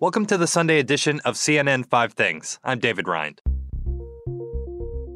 Welcome to the Sunday edition of CNN Five Things. I'm David Rind.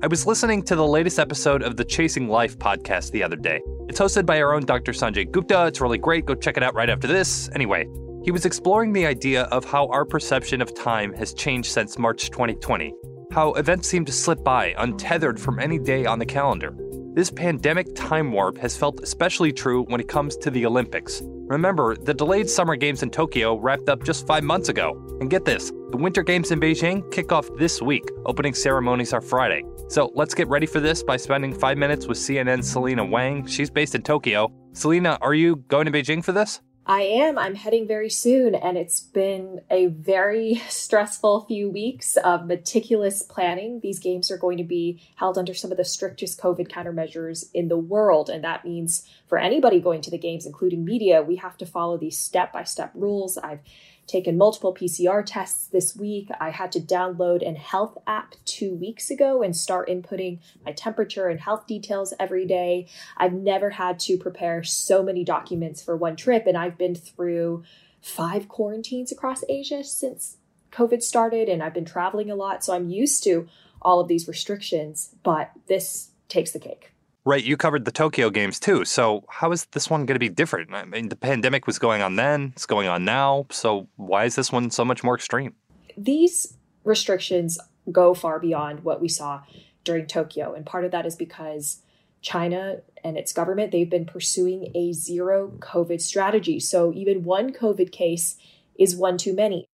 I was listening to the latest episode of the Chasing Life podcast the other day. It's hosted by our own Dr. Sanjay Gupta. It's really great. Go check it out right after this. Anyway, he was exploring the idea of how our perception of time has changed since March 2020, how events seem to slip by untethered from any day on the calendar. This pandemic time warp has felt especially true when it comes to the Olympics. Remember, the delayed Summer Games in Tokyo wrapped up just five months ago. And get this the Winter Games in Beijing kick off this week. Opening ceremonies are Friday. So let's get ready for this by spending five minutes with CNN's Selina Wang. She's based in Tokyo. Selina, are you going to Beijing for this? I am. I'm heading very soon, and it's been a very stressful few weeks of meticulous planning. These games are going to be held under some of the strictest COVID countermeasures in the world, and that means for anybody going to the games, including media, we have to follow these step by step rules. I've taken multiple PCR tests this week. I had to download an health app two weeks ago and start inputting my temperature and health details every day. I've never had to prepare so many documents for one trip, and I've been through five quarantines across Asia since COVID started, and I've been traveling a lot. So I'm used to all of these restrictions, but this takes the cake. Right, you covered the Tokyo Games too. So, how is this one going to be different? I mean, the pandemic was going on then, it's going on now. So, why is this one so much more extreme? These restrictions go far beyond what we saw during Tokyo. And part of that is because China and its government, they've been pursuing a zero COVID strategy. So, even one COVID case is one too many.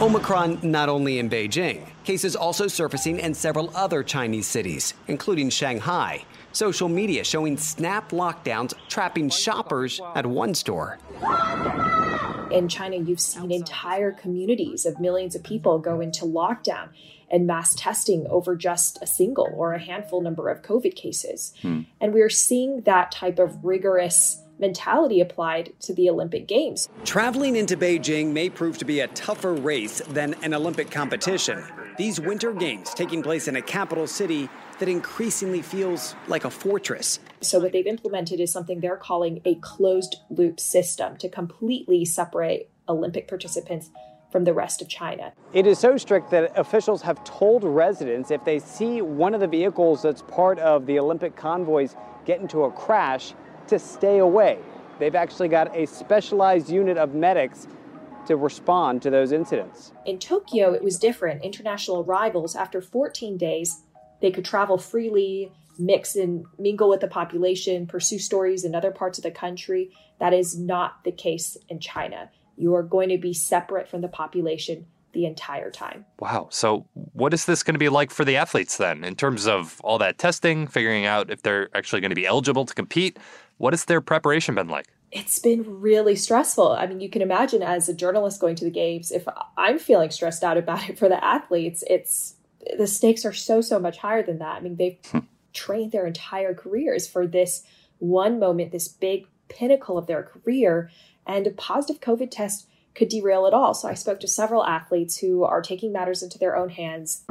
Omicron not only in Beijing, cases also surfacing in several other Chinese cities, including Shanghai. Social media showing snap lockdowns trapping shoppers at one store. In China, you've seen entire communities of millions of people go into lockdown and mass testing over just a single or a handful number of COVID cases. Hmm. And we're seeing that type of rigorous mentality applied to the Olympic Games. Traveling into Beijing may prove to be a tougher race than an Olympic competition. These Winter Games taking place in a capital city that increasingly feels like a fortress. So, what they've implemented is something they're calling a closed loop system to completely separate Olympic participants from the rest of China. It is so strict that officials have told residents if they see one of the vehicles that's part of the Olympic convoys get into a crash, to stay away. They've actually got a specialized unit of medics to respond to those incidents. In Tokyo, it was different. International arrivals, after 14 days, they could travel freely, mix and mingle with the population, pursue stories in other parts of the country. That is not the case in China. You are going to be separate from the population the entire time. Wow. So, what is this going to be like for the athletes then, in terms of all that testing, figuring out if they're actually going to be eligible to compete? What has their preparation been like? It's been really stressful. I mean, you can imagine as a journalist going to the games, if I'm feeling stressed out about it for the athletes, it's the stakes are so, so much higher than that. I mean, they've hmm. trained their entire careers for this one moment, this big pinnacle of their career, and a positive COVID test could derail it all. So I spoke to several athletes who are taking matters into their own hands.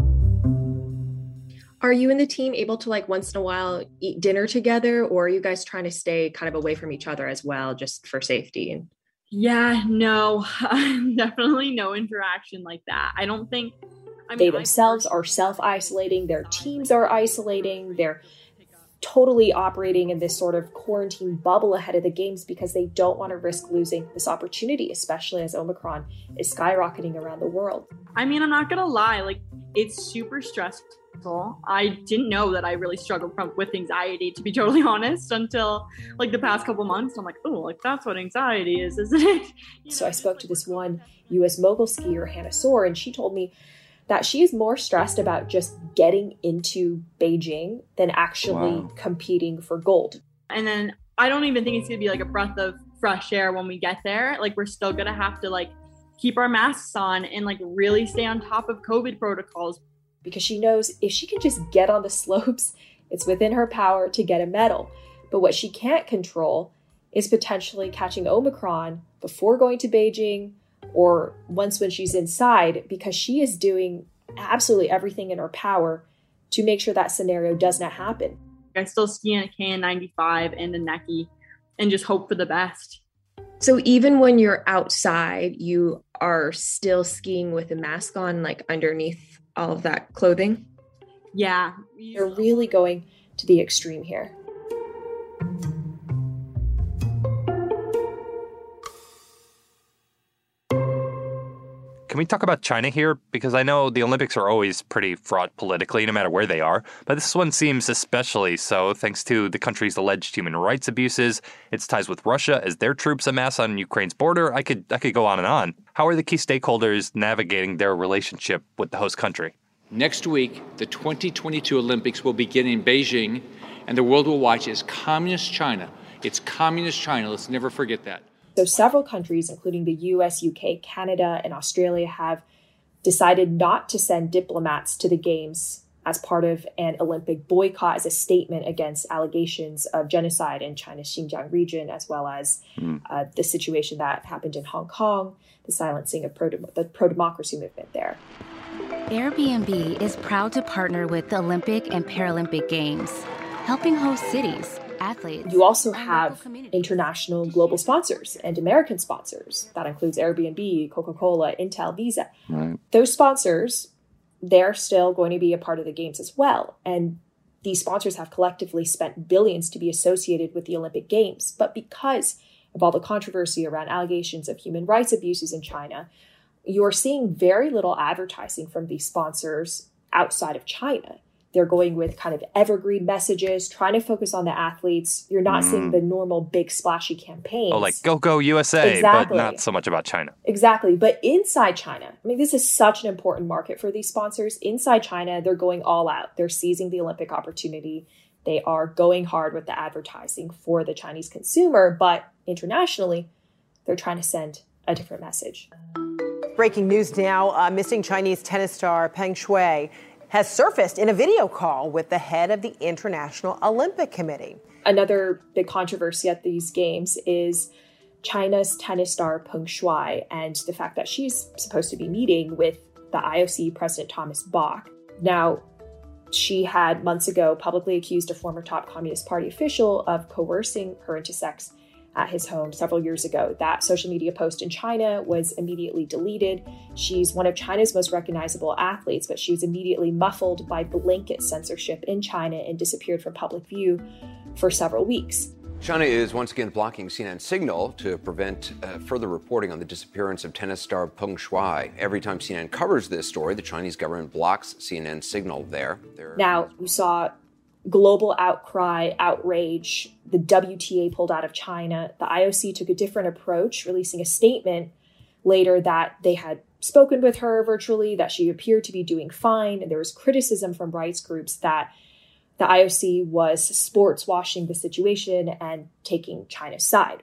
Are you and the team able to like once in a while eat dinner together or are you guys trying to stay kind of away from each other as well just for safety yeah, no, definitely no interaction like that. I don't think I mean, they themselves are self isolating, their teams are isolating, they're totally operating in this sort of quarantine bubble ahead of the games because they don't want to risk losing this opportunity, especially as Omicron is skyrocketing around the world. I mean, I'm not going to lie, like, it's super stressful. I didn't know that I really struggled from, with anxiety, to be totally honest, until like the past couple months. I'm like, oh, like that's what anxiety is, isn't it? so I spoke to this one US mogul skier, Hannah Soar, and she told me that she is more stressed about just getting into Beijing than actually wow. competing for gold. And then I don't even think it's going to be like a breath of fresh air when we get there. Like we're still going to have to like keep our masks on and like really stay on top of COVID protocols because she knows if she can just get on the slopes, it's within her power to get a medal. But what she can't control is potentially catching Omicron before going to Beijing or once when she's inside because she is doing absolutely everything in her power to make sure that scenario does not happen. I still ski in a KN95 and a Necky and just hope for the best. So even when you're outside, you are still skiing with a mask on, like underneath all of that clothing. Yeah. You're really going to the extreme here. Can we talk about China here? Because I know the Olympics are always pretty fraught politically, no matter where they are, but this one seems especially so thanks to the country's alleged human rights abuses, its ties with Russia as their troops amass on Ukraine's border. I could I could go on and on. How are the key stakeholders navigating their relationship with the host country? Next week, the 2022 Olympics will begin in Beijing, and the world will watch as communist China. It's communist China. Let's never forget that. So, several countries, including the US, UK, Canada, and Australia, have decided not to send diplomats to the Games as part of an Olympic boycott as a statement against allegations of genocide in China's Xinjiang region, as well as mm. uh, the situation that happened in Hong Kong, the silencing of pro- the pro democracy movement there. Airbnb is proud to partner with the Olympic and Paralympic Games, helping host cities athletes. You also have international global sponsors and American sponsors. That includes Airbnb, Coca Cola, Intel, Visa. Right. Those sponsors, they're still going to be a part of the games as well. And these sponsors have collectively spent billions to be associated with the Olympic Games. But because of all the controversy around allegations of human rights abuses in China, you're seeing very little advertising from these sponsors outside of China. They're going with kind of evergreen messages, trying to focus on the athletes. You're not mm. seeing the normal big splashy campaigns. Oh, like go go USA, exactly. but not so much about China. Exactly. But inside China, I mean, this is such an important market for these sponsors. Inside China, they're going all out. They're seizing the Olympic opportunity. They are going hard with the advertising for the Chinese consumer, but internationally, they're trying to send a different message. Breaking news now uh, missing Chinese tennis star Peng Shuai has surfaced in a video call with the head of the International Olympic Committee. Another big controversy at these games is China's tennis star Peng Shuai and the fact that she's supposed to be meeting with the IOC president Thomas Bach. Now, she had months ago publicly accused a former top Communist Party official of coercing her into sex at his home several years ago. That social media post in China was immediately deleted. She's one of China's most recognizable athletes, but she was immediately muffled by blanket censorship in China and disappeared from public view for several weeks. China is once again blocking CNN signal to prevent uh, further reporting on the disappearance of tennis star Peng Shuai. Every time CNN covers this story, the Chinese government blocks CNN signal there. there now, you saw global outcry, outrage. The WTA pulled out of China. The IOC took a different approach, releasing a statement later that they had spoken with her virtually, that she appeared to be doing fine. And there was criticism from rights groups that the IOC was sports washing the situation and taking China's side.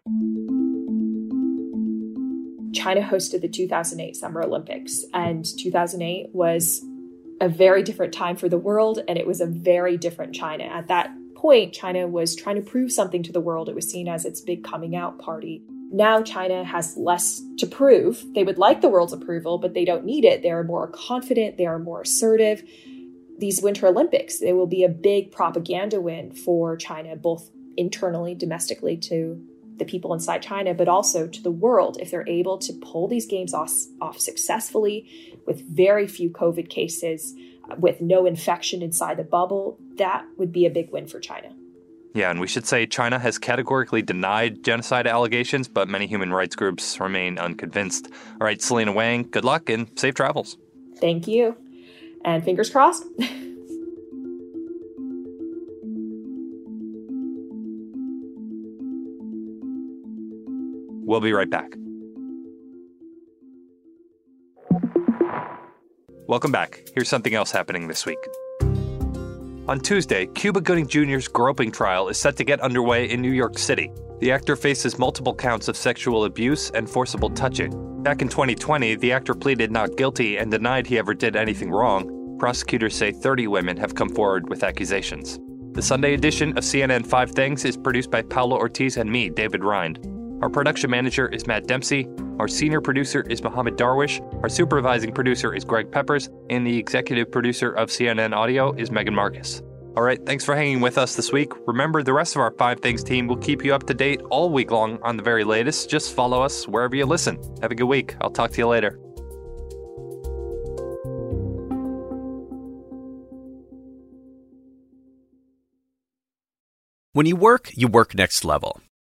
China hosted the 2008 Summer Olympics, and 2008 was a very different time for the world, and it was a very different China. At that point, China was trying to prove something to the world. It was seen as its big coming out party. Now, China has less to prove. They would like the world's approval, but they don't need it. They are more confident, they are more assertive. These Winter Olympics, they will be a big propaganda win for China, both internally, domestically, to the people inside China, but also to the world if they're able to pull these games off, off successfully with very few COVID cases, uh, with no infection inside the bubble, that would be a big win for China. Yeah, and we should say China has categorically denied genocide allegations, but many human rights groups remain unconvinced. All right, Selina Wang, good luck and safe travels. Thank you. And fingers crossed. we'll be right back. Welcome back. Here's something else happening this week. On Tuesday, Cuba Gooding Jr.'s groping trial is set to get underway in New York City. The actor faces multiple counts of sexual abuse and forcible touching. Back in 2020, the actor pleaded not guilty and denied he ever did anything wrong. Prosecutors say 30 women have come forward with accusations. The Sunday edition of CNN 5 Things is produced by Paolo Ortiz and me, David Rind. Our production manager is Matt Dempsey. Our senior producer is Mohammed Darwish. Our supervising producer is Greg Peppers. And the executive producer of CNN Audio is Megan Marcus. All right, thanks for hanging with us this week. Remember, the rest of our Five Things team will keep you up to date all week long on the very latest. Just follow us wherever you listen. Have a good week. I'll talk to you later. When you work, you work next level.